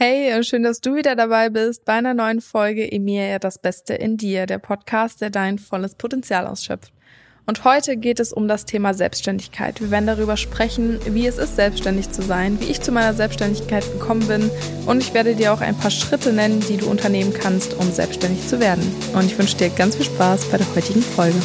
Hey, schön, dass du wieder dabei bist bei einer neuen Folge Emilia das Beste in dir, der Podcast, der dein volles Potenzial ausschöpft. Und heute geht es um das Thema Selbstständigkeit. Wir werden darüber sprechen, wie es ist, selbstständig zu sein, wie ich zu meiner Selbstständigkeit gekommen bin und ich werde dir auch ein paar Schritte nennen, die du unternehmen kannst, um selbstständig zu werden. Und ich wünsche dir ganz viel Spaß bei der heutigen Folge.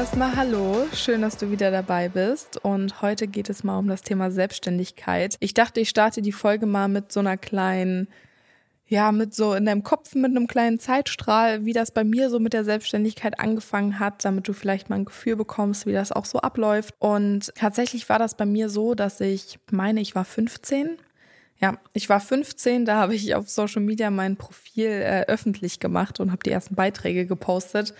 Erstmal hallo, schön, dass du wieder dabei bist und heute geht es mal um das Thema Selbstständigkeit. Ich dachte, ich starte die Folge mal mit so einer kleinen, ja, mit so in deinem Kopf mit einem kleinen Zeitstrahl, wie das bei mir so mit der Selbstständigkeit angefangen hat, damit du vielleicht mal ein Gefühl bekommst, wie das auch so abläuft. Und tatsächlich war das bei mir so, dass ich meine, ich war 15 ja, ich war 15, da habe ich auf Social Media mein Profil äh, öffentlich gemacht und habe die ersten Beiträge gepostet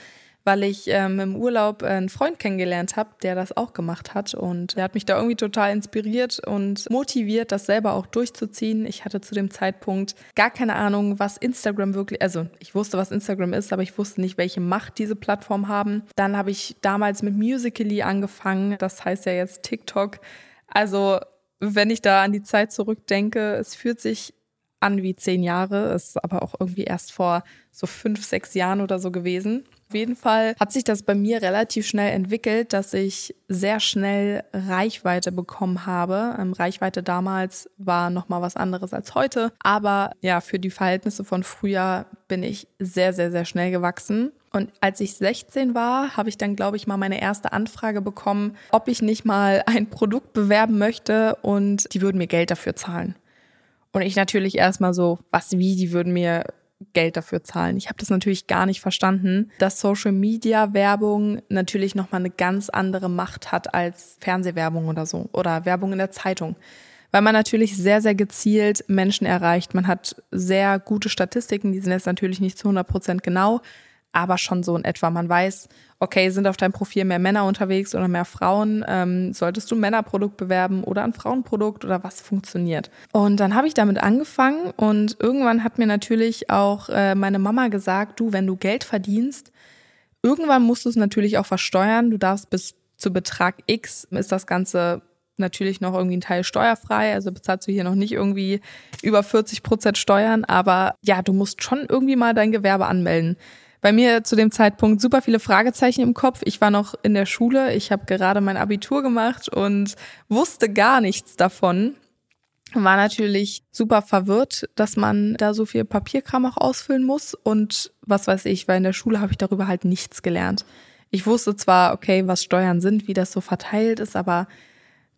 weil ich ähm, im Urlaub einen Freund kennengelernt habe, der das auch gemacht hat. Und der hat mich da irgendwie total inspiriert und motiviert, das selber auch durchzuziehen. Ich hatte zu dem Zeitpunkt gar keine Ahnung, was Instagram wirklich, also ich wusste, was Instagram ist, aber ich wusste nicht, welche Macht diese Plattform haben. Dann habe ich damals mit Musically angefangen, das heißt ja jetzt TikTok. Also wenn ich da an die Zeit zurückdenke, es fühlt sich an wie zehn Jahre, ist aber auch irgendwie erst vor so fünf, sechs Jahren oder so gewesen. Auf jeden Fall hat sich das bei mir relativ schnell entwickelt, dass ich sehr schnell Reichweite bekommen habe. Ähm, Reichweite damals war noch mal was anderes als heute, aber ja, für die Verhältnisse von früher bin ich sehr sehr sehr schnell gewachsen. Und als ich 16 war, habe ich dann, glaube ich, mal meine erste Anfrage bekommen, ob ich nicht mal ein Produkt bewerben möchte und die würden mir Geld dafür zahlen. Und ich natürlich erstmal so, was wie, die würden mir Geld dafür zahlen. Ich habe das natürlich gar nicht verstanden, dass Social Media Werbung natürlich noch mal eine ganz andere Macht hat als Fernsehwerbung oder so oder Werbung in der Zeitung. Weil man natürlich sehr, sehr gezielt Menschen erreicht. Man hat sehr gute Statistiken, die sind jetzt natürlich nicht zu 100 Prozent genau, aber schon so in etwa. Man weiß, okay, sind auf deinem Profil mehr Männer unterwegs oder mehr Frauen? Ähm, solltest du ein Männerprodukt bewerben oder ein Frauenprodukt oder was funktioniert? Und dann habe ich damit angefangen und irgendwann hat mir natürlich auch äh, meine Mama gesagt, du, wenn du Geld verdienst, irgendwann musst du es natürlich auch versteuern. Du darfst bis zu Betrag X ist das Ganze natürlich noch irgendwie ein Teil steuerfrei, also bezahlst du hier noch nicht irgendwie über 40 Prozent Steuern, aber ja, du musst schon irgendwie mal dein Gewerbe anmelden bei mir zu dem Zeitpunkt super viele Fragezeichen im Kopf. Ich war noch in der Schule, ich habe gerade mein Abitur gemacht und wusste gar nichts davon. War natürlich super verwirrt, dass man da so viel Papierkram auch ausfüllen muss und was weiß ich, weil in der Schule habe ich darüber halt nichts gelernt. Ich wusste zwar, okay, was Steuern sind, wie das so verteilt ist, aber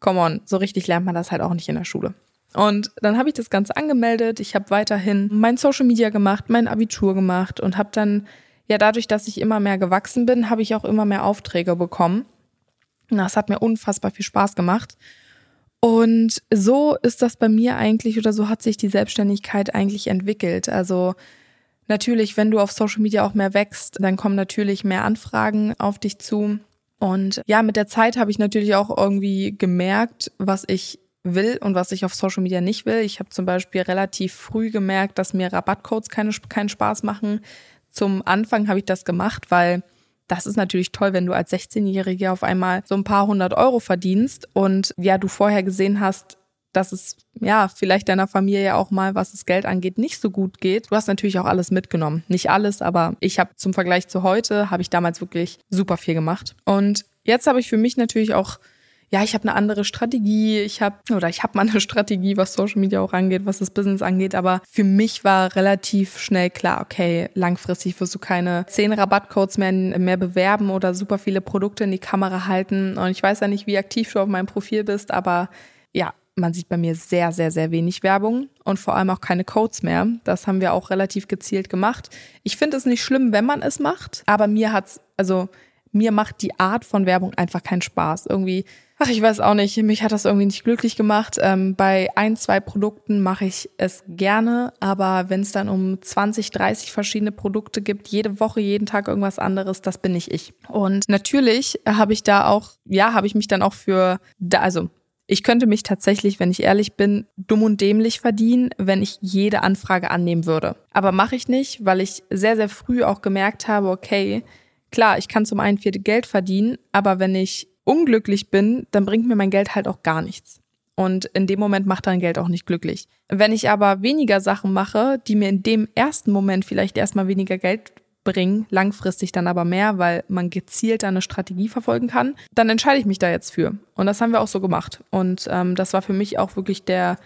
come on, so richtig lernt man das halt auch nicht in der Schule. Und dann habe ich das Ganze angemeldet. Ich habe weiterhin mein Social Media gemacht, mein Abitur gemacht und habe dann ja, dadurch, dass ich immer mehr gewachsen bin, habe ich auch immer mehr Aufträge bekommen. Das hat mir unfassbar viel Spaß gemacht. Und so ist das bei mir eigentlich oder so hat sich die Selbstständigkeit eigentlich entwickelt. Also natürlich, wenn du auf Social Media auch mehr wächst, dann kommen natürlich mehr Anfragen auf dich zu. Und ja, mit der Zeit habe ich natürlich auch irgendwie gemerkt, was ich will und was ich auf Social Media nicht will. Ich habe zum Beispiel relativ früh gemerkt, dass mir Rabattcodes keine, keinen Spaß machen, zum Anfang habe ich das gemacht, weil das ist natürlich toll, wenn du als 16-Jährige auf einmal so ein paar hundert Euro verdienst und ja, du vorher gesehen hast, dass es ja vielleicht deiner Familie auch mal, was das Geld angeht, nicht so gut geht. Du hast natürlich auch alles mitgenommen. Nicht alles, aber ich habe zum Vergleich zu heute, habe ich damals wirklich super viel gemacht. Und jetzt habe ich für mich natürlich auch ja, ich habe eine andere Strategie, ich habe oder ich habe mal eine Strategie, was Social Media auch angeht, was das Business angeht, aber für mich war relativ schnell klar, okay, langfristig wirst du keine zehn Rabattcodes mehr, mehr bewerben oder super viele Produkte in die Kamera halten und ich weiß ja nicht, wie aktiv du auf meinem Profil bist, aber ja, man sieht bei mir sehr, sehr, sehr wenig Werbung und vor allem auch keine Codes mehr. Das haben wir auch relativ gezielt gemacht. Ich finde es nicht schlimm, wenn man es macht, aber mir hat's, also mir macht die Art von Werbung einfach keinen Spaß. Irgendwie Ach, ich weiß auch nicht. Mich hat das irgendwie nicht glücklich gemacht. Ähm, bei ein, zwei Produkten mache ich es gerne, aber wenn es dann um 20, 30 verschiedene Produkte gibt, jede Woche, jeden Tag irgendwas anderes, das bin nicht ich. Und natürlich habe ich da auch, ja, habe ich mich dann auch für, da, also ich könnte mich tatsächlich, wenn ich ehrlich bin, dumm und dämlich verdienen, wenn ich jede Anfrage annehmen würde. Aber mache ich nicht, weil ich sehr, sehr früh auch gemerkt habe, okay, klar, ich kann zum einen viel Geld verdienen, aber wenn ich unglücklich bin, dann bringt mir mein Geld halt auch gar nichts. Und in dem Moment macht dein Geld auch nicht glücklich. Wenn ich aber weniger Sachen mache, die mir in dem ersten Moment vielleicht erstmal weniger Geld bringen, langfristig dann aber mehr, weil man gezielt eine Strategie verfolgen kann, dann entscheide ich mich da jetzt für. Und das haben wir auch so gemacht. Und ähm, das war für mich auch wirklich der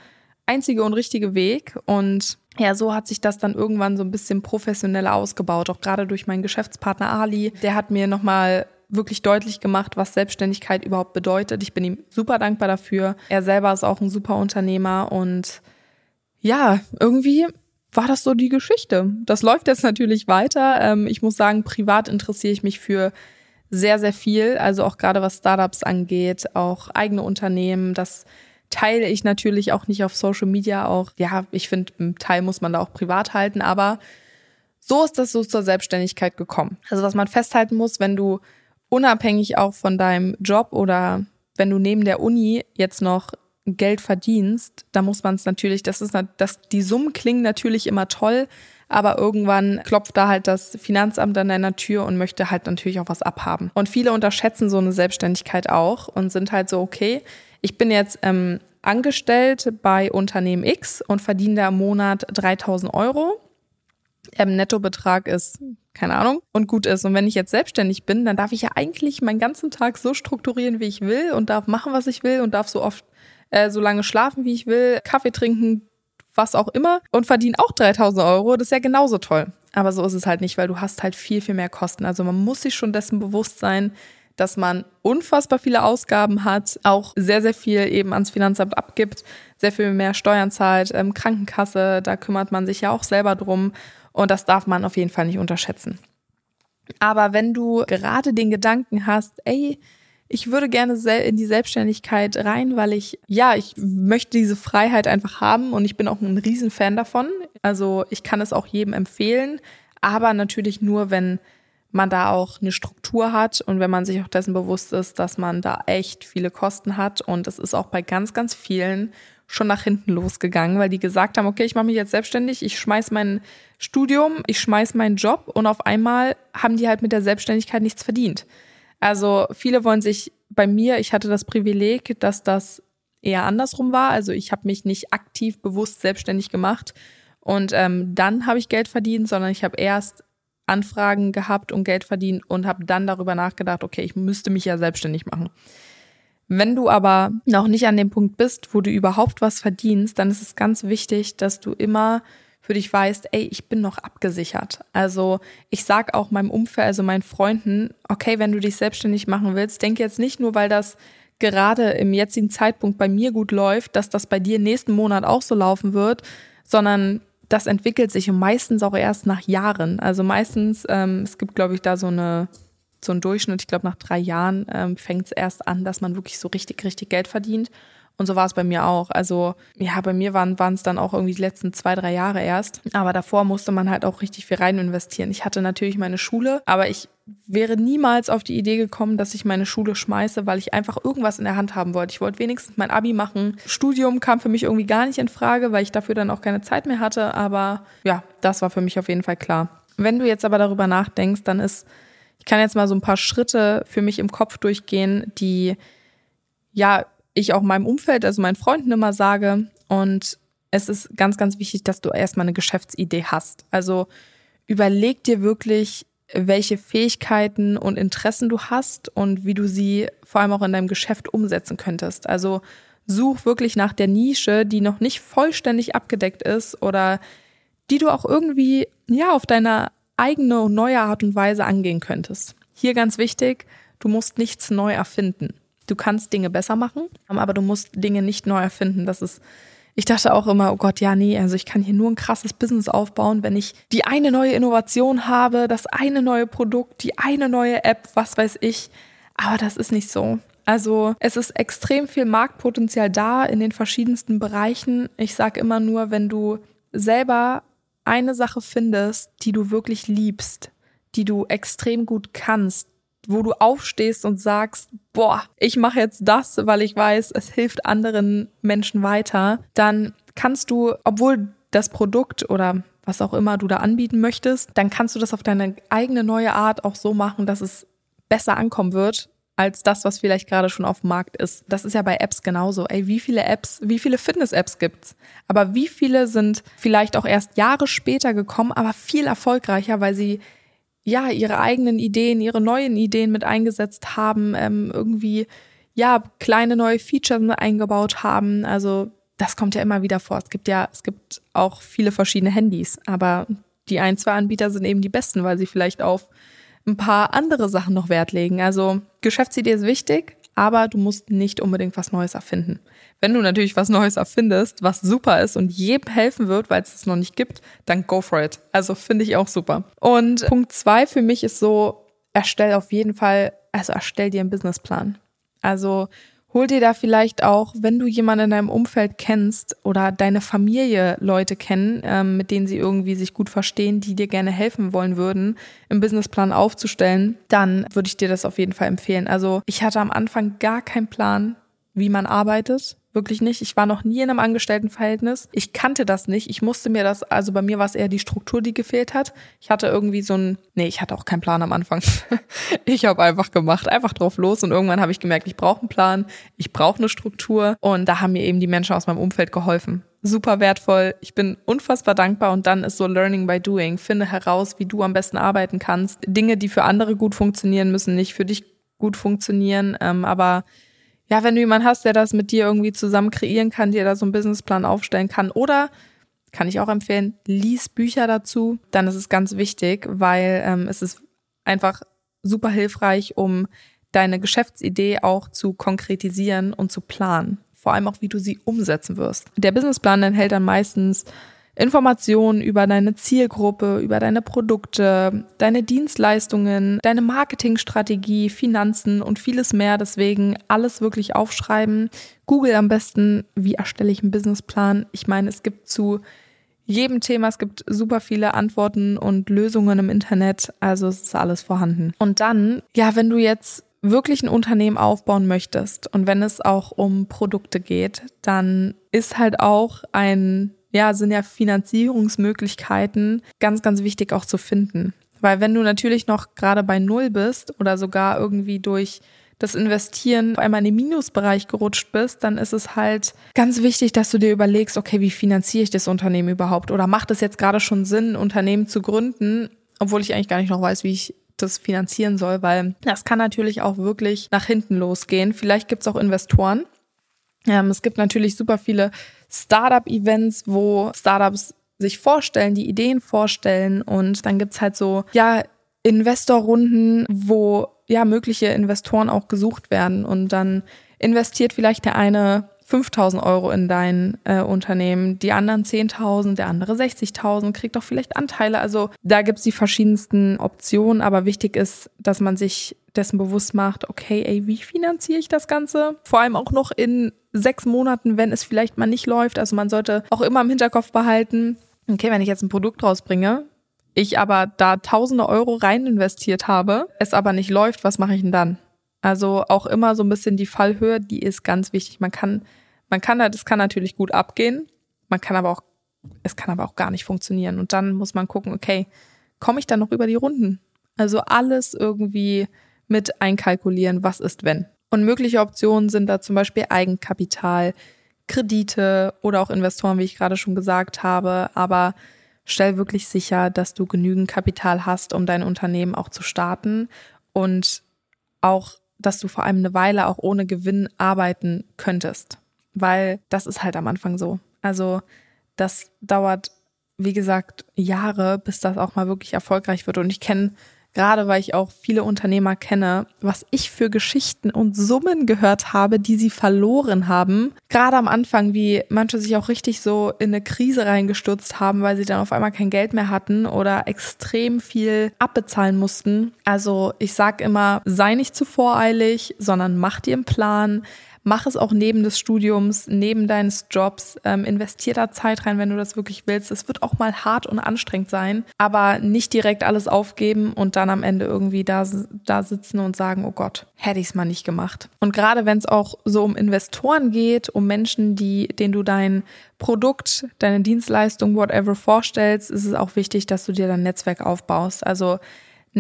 einzige und richtige Weg. Und ja, so hat sich das dann irgendwann so ein bisschen professioneller ausgebaut, auch gerade durch meinen Geschäftspartner Ali. Der hat mir nochmal wirklich deutlich gemacht, was Selbstständigkeit überhaupt bedeutet. Ich bin ihm super dankbar dafür. Er selber ist auch ein super Unternehmer und ja, irgendwie war das so die Geschichte. Das läuft jetzt natürlich weiter. Ähm, ich muss sagen, privat interessiere ich mich für sehr, sehr viel. Also auch gerade was Startups angeht, auch eigene Unternehmen. Das teile ich natürlich auch nicht auf Social Media. Auch, ja, ich finde, einen Teil muss man da auch privat halten. Aber so ist das so zur Selbstständigkeit gekommen. Also was man festhalten muss, wenn du unabhängig auch von deinem Job oder wenn du neben der Uni jetzt noch Geld verdienst, da muss man es natürlich, das ist das, die Summen klingen natürlich immer toll, aber irgendwann klopft da halt das Finanzamt an deiner Tür und möchte halt natürlich auch was abhaben. Und viele unterschätzen so eine Selbstständigkeit auch und sind halt so, okay, ich bin jetzt ähm, angestellt bei Unternehmen X und verdiene da im Monat 3000 Euro. Ähm, Nettobetrag ist keine Ahnung, und gut ist. Und wenn ich jetzt selbstständig bin, dann darf ich ja eigentlich meinen ganzen Tag so strukturieren, wie ich will und darf machen, was ich will und darf so oft äh, so lange schlafen, wie ich will, Kaffee trinken, was auch immer und verdiene auch 3000 Euro. Das ist ja genauso toll. Aber so ist es halt nicht, weil du hast halt viel, viel mehr Kosten. Also man muss sich schon dessen bewusst sein, dass man unfassbar viele Ausgaben hat, auch sehr, sehr viel eben ans Finanzamt abgibt, sehr viel mehr Steuern zahlt, ähm, Krankenkasse, da kümmert man sich ja auch selber drum. Und das darf man auf jeden Fall nicht unterschätzen. Aber wenn du gerade den Gedanken hast, ey, ich würde gerne in die Selbstständigkeit rein, weil ich, ja, ich möchte diese Freiheit einfach haben und ich bin auch ein Riesenfan davon. Also ich kann es auch jedem empfehlen, aber natürlich nur, wenn man da auch eine Struktur hat und wenn man sich auch dessen bewusst ist, dass man da echt viele Kosten hat. Und es ist auch bei ganz, ganz vielen schon nach hinten losgegangen, weil die gesagt haben, okay, ich mache mich jetzt selbstständig, ich schmeiß mein Studium, ich schmeiß meinen Job und auf einmal haben die halt mit der Selbstständigkeit nichts verdient. Also viele wollen sich bei mir, ich hatte das Privileg, dass das eher andersrum war. Also ich habe mich nicht aktiv bewusst selbstständig gemacht und ähm, dann habe ich Geld verdient, sondern ich habe erst Anfragen gehabt und Geld verdient und habe dann darüber nachgedacht, okay, ich müsste mich ja selbstständig machen. Wenn du aber noch nicht an dem Punkt bist, wo du überhaupt was verdienst, dann ist es ganz wichtig, dass du immer für dich weißt, ey, ich bin noch abgesichert. Also ich sag auch meinem Umfeld, also meinen Freunden, okay, wenn du dich selbstständig machen willst, denk jetzt nicht nur, weil das gerade im jetzigen Zeitpunkt bei mir gut läuft, dass das bei dir nächsten Monat auch so laufen wird, sondern das entwickelt sich und meistens auch erst nach Jahren. Also meistens, ähm, es gibt, glaube ich, da so eine so ein Durchschnitt. Ich glaube, nach drei Jahren ähm, fängt es erst an, dass man wirklich so richtig, richtig Geld verdient. Und so war es bei mir auch. Also ja, bei mir waren es dann auch irgendwie die letzten zwei, drei Jahre erst. Aber davor musste man halt auch richtig viel rein investieren. Ich hatte natürlich meine Schule, aber ich wäre niemals auf die Idee gekommen, dass ich meine Schule schmeiße, weil ich einfach irgendwas in der Hand haben wollte. Ich wollte wenigstens mein Abi machen. Studium kam für mich irgendwie gar nicht in Frage, weil ich dafür dann auch keine Zeit mehr hatte. Aber ja, das war für mich auf jeden Fall klar. Wenn du jetzt aber darüber nachdenkst, dann ist, ich kann jetzt mal so ein paar Schritte für mich im Kopf durchgehen, die ja ich auch meinem Umfeld, also meinen Freunden immer sage. Und es ist ganz, ganz wichtig, dass du erstmal eine Geschäftsidee hast. Also überleg dir wirklich, welche Fähigkeiten und Interessen du hast und wie du sie vor allem auch in deinem Geschäft umsetzen könntest. Also such wirklich nach der Nische, die noch nicht vollständig abgedeckt ist oder die du auch irgendwie ja auf deine eigene und neue Art und Weise angehen könntest. Hier ganz wichtig, du musst nichts neu erfinden. Du kannst Dinge besser machen, aber du musst Dinge nicht neu erfinden. Das ist, ich dachte auch immer, oh Gott, ja, nee, also ich kann hier nur ein krasses Business aufbauen, wenn ich die eine neue Innovation habe, das eine neue Produkt, die eine neue App, was weiß ich. Aber das ist nicht so. Also es ist extrem viel Marktpotenzial da in den verschiedensten Bereichen. Ich sage immer nur, wenn du selber eine Sache findest, die du wirklich liebst, die du extrem gut kannst, wo du aufstehst und sagst, boah, ich mache jetzt das, weil ich weiß, es hilft anderen Menschen weiter, dann kannst du, obwohl das Produkt oder was auch immer du da anbieten möchtest, dann kannst du das auf deine eigene neue Art auch so machen, dass es besser ankommen wird als das, was vielleicht gerade schon auf dem Markt ist. Das ist ja bei Apps genauso. Ey, wie viele Apps, wie viele Fitness-Apps gibt's? Aber wie viele sind vielleicht auch erst Jahre später gekommen, aber viel erfolgreicher, weil sie ja ihre eigenen Ideen, ihre neuen Ideen mit eingesetzt haben, ähm, irgendwie ja kleine neue Features mit eingebaut haben. Also das kommt ja immer wieder vor. Es gibt ja, es gibt auch viele verschiedene Handys, aber die ein, zwei Anbieter sind eben die besten, weil sie vielleicht auf ein paar andere Sachen noch Wert legen. Also Geschäftsidee ist wichtig, aber du musst nicht unbedingt was Neues erfinden. Wenn du natürlich was Neues erfindest, was super ist und jedem helfen wird, weil es es noch nicht gibt, dann go for it. Also finde ich auch super. Und Punkt zwei für mich ist so, erstell auf jeden Fall, also erstell dir einen Businessplan. Also hol dir da vielleicht auch, wenn du jemanden in deinem Umfeld kennst oder deine Familie Leute kennen, ähm, mit denen sie irgendwie sich gut verstehen, die dir gerne helfen wollen würden, im Businessplan aufzustellen, dann würde ich dir das auf jeden Fall empfehlen. Also ich hatte am Anfang gar keinen Plan, wie man arbeitet. Wirklich nicht. Ich war noch nie in einem Angestelltenverhältnis. Ich kannte das nicht. Ich musste mir das, also bei mir war es eher die Struktur, die gefehlt hat. Ich hatte irgendwie so ein, nee, ich hatte auch keinen Plan am Anfang. ich habe einfach gemacht, einfach drauf los und irgendwann habe ich gemerkt, ich brauche einen Plan, ich brauche eine Struktur und da haben mir eben die Menschen aus meinem Umfeld geholfen. Super wertvoll. Ich bin unfassbar dankbar und dann ist so Learning by Doing. Finde heraus, wie du am besten arbeiten kannst. Dinge, die für andere gut funktionieren, müssen nicht für dich gut funktionieren, ähm, aber ja, wenn du jemanden hast, der das mit dir irgendwie zusammen kreieren kann, dir da so einen Businessplan aufstellen kann oder kann ich auch empfehlen, lies Bücher dazu, dann ist es ganz wichtig, weil ähm, es ist einfach super hilfreich, um deine Geschäftsidee auch zu konkretisieren und zu planen. Vor allem auch, wie du sie umsetzen wirst. Der Businessplan enthält dann meistens Informationen über deine Zielgruppe, über deine Produkte, deine Dienstleistungen, deine Marketingstrategie, Finanzen und vieles mehr. Deswegen alles wirklich aufschreiben. Google am besten, wie erstelle ich einen Businessplan. Ich meine, es gibt zu jedem Thema, es gibt super viele Antworten und Lösungen im Internet. Also es ist alles vorhanden. Und dann, ja, wenn du jetzt wirklich ein Unternehmen aufbauen möchtest und wenn es auch um Produkte geht, dann ist halt auch ein ja, sind ja Finanzierungsmöglichkeiten ganz, ganz wichtig auch zu finden. Weil wenn du natürlich noch gerade bei Null bist oder sogar irgendwie durch das Investieren einmal in den Minusbereich gerutscht bist, dann ist es halt ganz wichtig, dass du dir überlegst, okay, wie finanziere ich das Unternehmen überhaupt? Oder macht es jetzt gerade schon Sinn, ein Unternehmen zu gründen, obwohl ich eigentlich gar nicht noch weiß, wie ich das finanzieren soll, weil das kann natürlich auch wirklich nach hinten losgehen. Vielleicht gibt es auch Investoren. Ähm, es gibt natürlich super viele Startup-Events, wo Startups sich vorstellen, die Ideen vorstellen. Und dann gibt's halt so, ja, Investorrunden, wo ja mögliche Investoren auch gesucht werden. Und dann investiert vielleicht der eine 5000 Euro in dein äh, Unternehmen, die anderen 10.000, der andere 60.000, kriegt doch vielleicht Anteile. Also da gibt's die verschiedensten Optionen, aber wichtig ist, dass man sich dessen bewusst macht, okay, ey, wie finanziere ich das Ganze? Vor allem auch noch in sechs Monaten, wenn es vielleicht mal nicht läuft. Also man sollte auch immer im Hinterkopf behalten, okay, wenn ich jetzt ein Produkt rausbringe, ich aber da tausende Euro rein investiert habe, es aber nicht läuft, was mache ich denn dann? Also auch immer so ein bisschen die Fallhöhe, die ist ganz wichtig. Man kann, man kann, das kann natürlich gut abgehen, man kann aber auch, es kann aber auch gar nicht funktionieren. Und dann muss man gucken, okay, komme ich dann noch über die Runden? Also alles irgendwie mit einkalkulieren, was ist wenn. Und mögliche Optionen sind da zum Beispiel Eigenkapital, Kredite oder auch Investoren, wie ich gerade schon gesagt habe. Aber stell wirklich sicher, dass du genügend Kapital hast, um dein Unternehmen auch zu starten und auch, dass du vor allem eine Weile auch ohne Gewinn arbeiten könntest. Weil das ist halt am Anfang so. Also das dauert, wie gesagt, Jahre, bis das auch mal wirklich erfolgreich wird. Und ich kenne gerade weil ich auch viele Unternehmer kenne, was ich für Geschichten und Summen gehört habe, die sie verloren haben. Gerade am Anfang, wie manche sich auch richtig so in eine Krise reingestürzt haben, weil sie dann auf einmal kein Geld mehr hatten oder extrem viel abbezahlen mussten. Also ich sag immer, sei nicht zu voreilig, sondern mach dir einen Plan, mach es auch neben des Studiums, neben deines Jobs, ähm, investier da Zeit rein, wenn du das wirklich willst. Es wird auch mal hart und anstrengend sein, aber nicht direkt alles aufgeben und dann am Ende irgendwie da, da sitzen und sagen, oh Gott, hätte ich es mal nicht gemacht. Und gerade wenn es auch so um Investoren geht, um Menschen, die, denen du dein Produkt, deine Dienstleistung, whatever vorstellst, ist es auch wichtig, dass du dir dein Netzwerk aufbaust. Also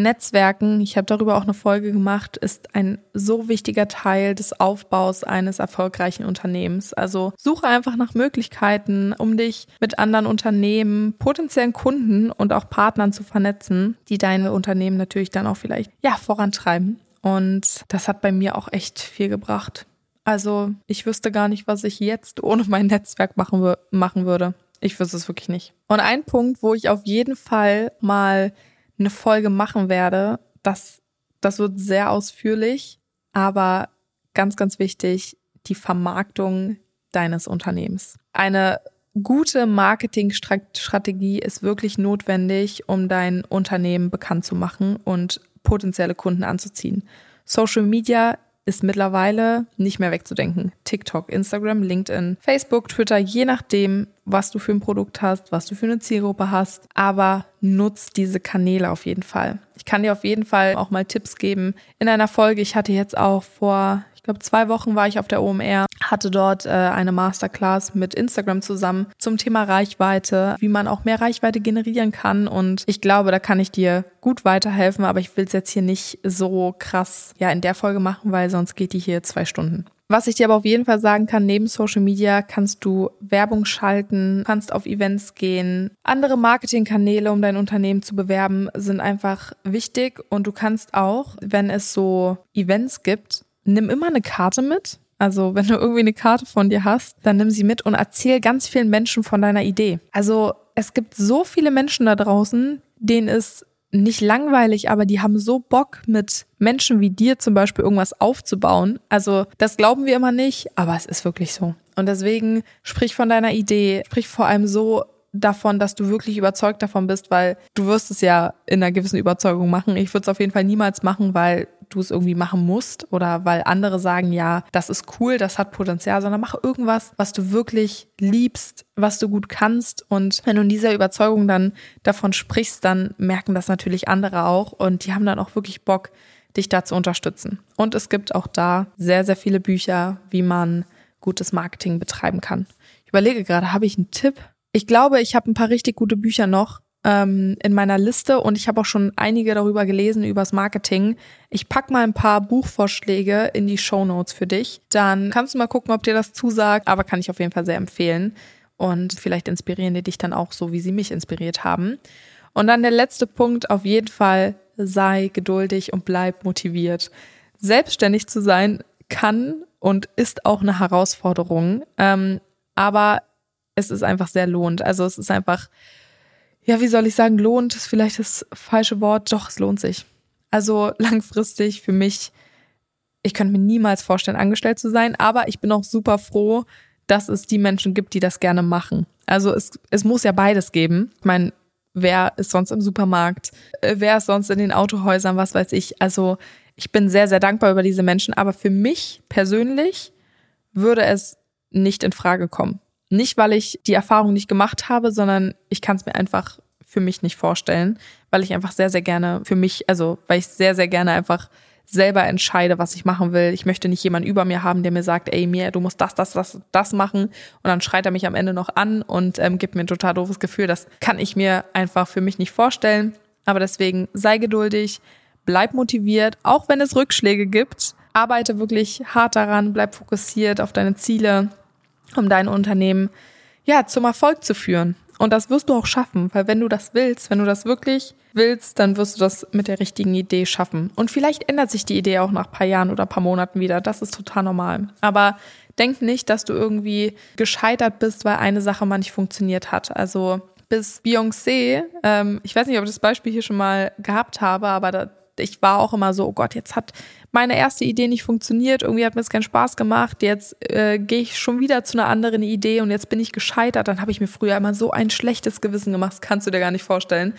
Netzwerken, ich habe darüber auch eine Folge gemacht, ist ein so wichtiger Teil des Aufbaus eines erfolgreichen Unternehmens. Also suche einfach nach Möglichkeiten, um dich mit anderen Unternehmen, potenziellen Kunden und auch Partnern zu vernetzen, die deine Unternehmen natürlich dann auch vielleicht ja vorantreiben. Und das hat bei mir auch echt viel gebracht. Also ich wüsste gar nicht, was ich jetzt ohne mein Netzwerk machen, machen würde. Ich wüsste es wirklich nicht. Und ein Punkt, wo ich auf jeden Fall mal eine Folge machen werde. Das, das wird sehr ausführlich, aber ganz, ganz wichtig, die Vermarktung deines Unternehmens. Eine gute Marketingstrategie ist wirklich notwendig, um dein Unternehmen bekannt zu machen und potenzielle Kunden anzuziehen. Social Media ist mittlerweile nicht mehr wegzudenken. TikTok, Instagram, LinkedIn, Facebook, Twitter, je nachdem, was du für ein Produkt hast, was du für eine Zielgruppe hast. Aber nutz diese Kanäle auf jeden Fall. Ich kann dir auf jeden Fall auch mal Tipps geben. In einer Folge, ich hatte jetzt auch vor, glaube, zwei Wochen war ich auf der OMR, hatte dort äh, eine Masterclass mit Instagram zusammen zum Thema Reichweite, wie man auch mehr Reichweite generieren kann. Und ich glaube, da kann ich dir gut weiterhelfen, aber ich will es jetzt hier nicht so krass ja in der Folge machen, weil sonst geht die hier zwei Stunden. Was ich dir aber auf jeden Fall sagen kann, neben Social Media kannst du Werbung schalten, kannst auf Events gehen. Andere Marketingkanäle, um dein Unternehmen zu bewerben, sind einfach wichtig und du kannst auch, wenn es so Events gibt, nimm immer eine Karte mit. Also wenn du irgendwie eine Karte von dir hast, dann nimm sie mit und erzähl ganz vielen Menschen von deiner Idee. Also es gibt so viele Menschen da draußen, denen es nicht langweilig, aber die haben so Bock, mit Menschen wie dir zum Beispiel irgendwas aufzubauen. Also das glauben wir immer nicht, aber es ist wirklich so. Und deswegen sprich von deiner Idee, sprich vor allem so davon, dass du wirklich überzeugt davon bist, weil du wirst es ja in einer gewissen Überzeugung machen. Ich würde es auf jeden Fall niemals machen, weil du es irgendwie machen musst oder weil andere sagen, ja, das ist cool, das hat Potenzial, sondern mach irgendwas, was du wirklich liebst, was du gut kannst. Und wenn du in dieser Überzeugung dann davon sprichst, dann merken das natürlich andere auch und die haben dann auch wirklich Bock, dich da zu unterstützen. Und es gibt auch da sehr, sehr viele Bücher, wie man gutes Marketing betreiben kann. Ich überlege gerade, habe ich einen Tipp? Ich glaube, ich habe ein paar richtig gute Bücher noch ähm, in meiner Liste und ich habe auch schon einige darüber gelesen, übers Marketing. Ich pack mal ein paar Buchvorschläge in die Show Notes für dich. Dann kannst du mal gucken, ob dir das zusagt, aber kann ich auf jeden Fall sehr empfehlen. Und vielleicht inspirieren die dich dann auch so, wie sie mich inspiriert haben. Und dann der letzte Punkt, auf jeden Fall sei geduldig und bleib motiviert. Selbstständig zu sein kann und ist auch eine Herausforderung, ähm, aber es ist einfach sehr lohnt. Also es ist einfach ja, wie soll ich sagen, lohnt ist vielleicht das falsche Wort. Doch, es lohnt sich. Also langfristig für mich, ich könnte mir niemals vorstellen, angestellt zu sein, aber ich bin auch super froh, dass es die Menschen gibt, die das gerne machen. Also es, es muss ja beides geben. Ich meine, wer ist sonst im Supermarkt? Äh, wer ist sonst in den Autohäusern? Was weiß ich. Also ich bin sehr, sehr dankbar über diese Menschen, aber für mich persönlich würde es nicht in Frage kommen. Nicht, weil ich die Erfahrung nicht gemacht habe, sondern ich kann es mir einfach für mich nicht vorstellen, weil ich einfach sehr, sehr gerne für mich, also weil ich sehr, sehr gerne einfach selber entscheide, was ich machen will. Ich möchte nicht jemanden über mir haben, der mir sagt, ey, mir, du musst das, das, das, das machen. Und dann schreit er mich am Ende noch an und ähm, gibt mir ein total doofes Gefühl. Das kann ich mir einfach für mich nicht vorstellen. Aber deswegen sei geduldig, bleib motiviert, auch wenn es Rückschläge gibt. Arbeite wirklich hart daran, bleib fokussiert auf deine Ziele um dein Unternehmen ja zum Erfolg zu führen. Und das wirst du auch schaffen, weil wenn du das willst, wenn du das wirklich willst, dann wirst du das mit der richtigen Idee schaffen. Und vielleicht ändert sich die Idee auch nach paar Jahren oder paar Monaten wieder. Das ist total normal. Aber denk nicht, dass du irgendwie gescheitert bist, weil eine Sache mal nicht funktioniert hat. Also bis Beyoncé, ähm, ich weiß nicht, ob ich das Beispiel hier schon mal gehabt habe, aber da, ich war auch immer so, oh Gott, jetzt hat meine erste Idee nicht funktioniert, irgendwie hat mir es keinen Spaß gemacht, jetzt äh, gehe ich schon wieder zu einer anderen Idee und jetzt bin ich gescheitert, dann habe ich mir früher immer so ein schlechtes Gewissen gemacht, das kannst du dir gar nicht vorstellen.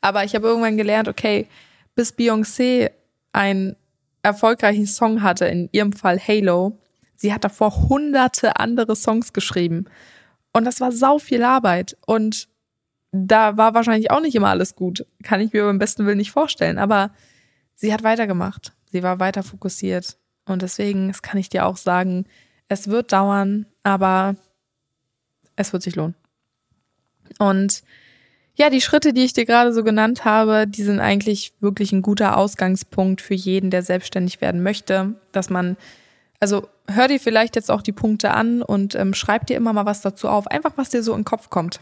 Aber ich habe irgendwann gelernt, okay, bis Beyoncé einen erfolgreichen Song hatte, in ihrem Fall Halo, Sie hat davor hunderte andere Songs geschrieben. Und das war sau viel Arbeit. Und da war wahrscheinlich auch nicht immer alles gut. Kann ich mir beim besten Willen nicht vorstellen. Aber sie hat weitergemacht. Sie war weiter fokussiert. Und deswegen, das kann ich dir auch sagen, es wird dauern, aber es wird sich lohnen. Und ja, die Schritte, die ich dir gerade so genannt habe, die sind eigentlich wirklich ein guter Ausgangspunkt für jeden, der selbstständig werden möchte, dass man also hör dir vielleicht jetzt auch die Punkte an und ähm, schreib dir immer mal was dazu auf, einfach was dir so in den Kopf kommt.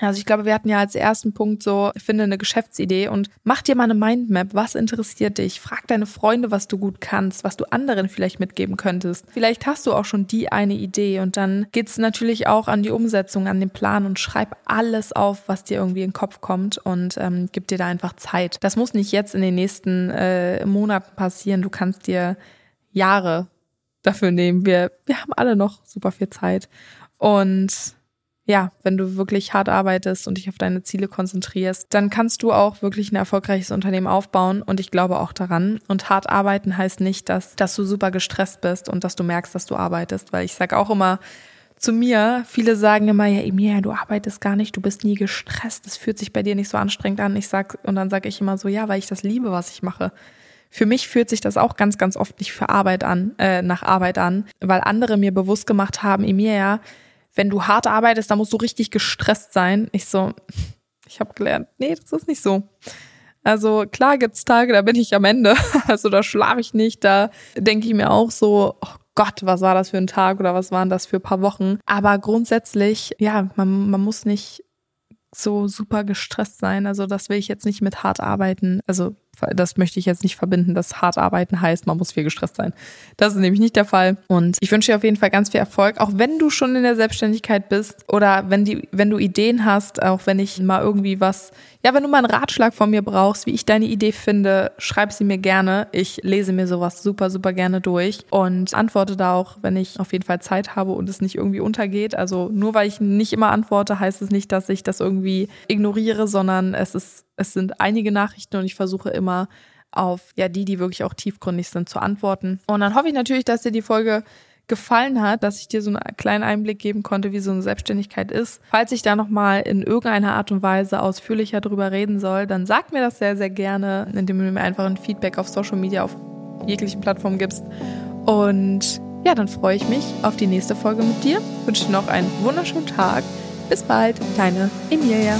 Also ich glaube, wir hatten ja als ersten Punkt so, finde eine Geschäftsidee und mach dir mal eine Mindmap. Was interessiert dich? Frag deine Freunde, was du gut kannst, was du anderen vielleicht mitgeben könntest. Vielleicht hast du auch schon die eine Idee und dann geht's natürlich auch an die Umsetzung, an den Plan und schreib alles auf, was dir irgendwie in den Kopf kommt und ähm, gib dir da einfach Zeit. Das muss nicht jetzt in den nächsten äh, Monaten passieren. Du kannst dir Jahre dafür nehmen. Wir, wir haben alle noch super viel Zeit und ja, wenn du wirklich hart arbeitest und dich auf deine Ziele konzentrierst, dann kannst du auch wirklich ein erfolgreiches Unternehmen aufbauen und ich glaube auch daran. Und hart arbeiten heißt nicht, dass, dass du super gestresst bist und dass du merkst, dass du arbeitest, weil ich sage auch immer zu mir, viele sagen immer, ja, Emilia, du arbeitest gar nicht, du bist nie gestresst, es fühlt sich bei dir nicht so anstrengend an. Ich sag, und dann sage ich immer so, ja, weil ich das liebe, was ich mache. Für mich fühlt sich das auch ganz, ganz oft nicht für Arbeit an, äh, nach Arbeit an, weil andere mir bewusst gemacht haben, Emilia, wenn du hart arbeitest, dann musst du richtig gestresst sein. Ich so, ich habe gelernt, nee, das ist nicht so. Also klar gibt's Tage, da bin ich am Ende. Also da schlafe ich nicht, da denke ich mir auch so, oh Gott, was war das für ein Tag oder was waren das für ein paar Wochen. Aber grundsätzlich, ja, man, man muss nicht so super gestresst sein. Also das will ich jetzt nicht mit hart arbeiten. Also das möchte ich jetzt nicht verbinden, dass hart arbeiten heißt, man muss viel gestresst sein. Das ist nämlich nicht der Fall. Und ich wünsche dir auf jeden Fall ganz viel Erfolg, auch wenn du schon in der Selbstständigkeit bist oder wenn die, wenn du Ideen hast, auch wenn ich mal irgendwie was, ja, wenn du mal einen Ratschlag von mir brauchst, wie ich deine Idee finde, schreib sie mir gerne. Ich lese mir sowas super, super gerne durch und antworte da auch, wenn ich auf jeden Fall Zeit habe und es nicht irgendwie untergeht. Also nur weil ich nicht immer antworte, heißt es nicht, dass ich das irgendwie ignoriere, sondern es ist es sind einige Nachrichten und ich versuche immer auf ja die, die wirklich auch tiefgründig sind, zu antworten. Und dann hoffe ich natürlich, dass dir die Folge gefallen hat, dass ich dir so einen kleinen Einblick geben konnte, wie so eine Selbstständigkeit ist. Falls ich da nochmal in irgendeiner Art und Weise ausführlicher drüber reden soll, dann sag mir das sehr, sehr gerne, indem du mir einfach ein Feedback auf Social Media, auf jeglichen Plattformen gibst. Und ja, dann freue ich mich auf die nächste Folge mit dir. wünsche dir noch einen wunderschönen Tag. Bis bald, deine Emilia.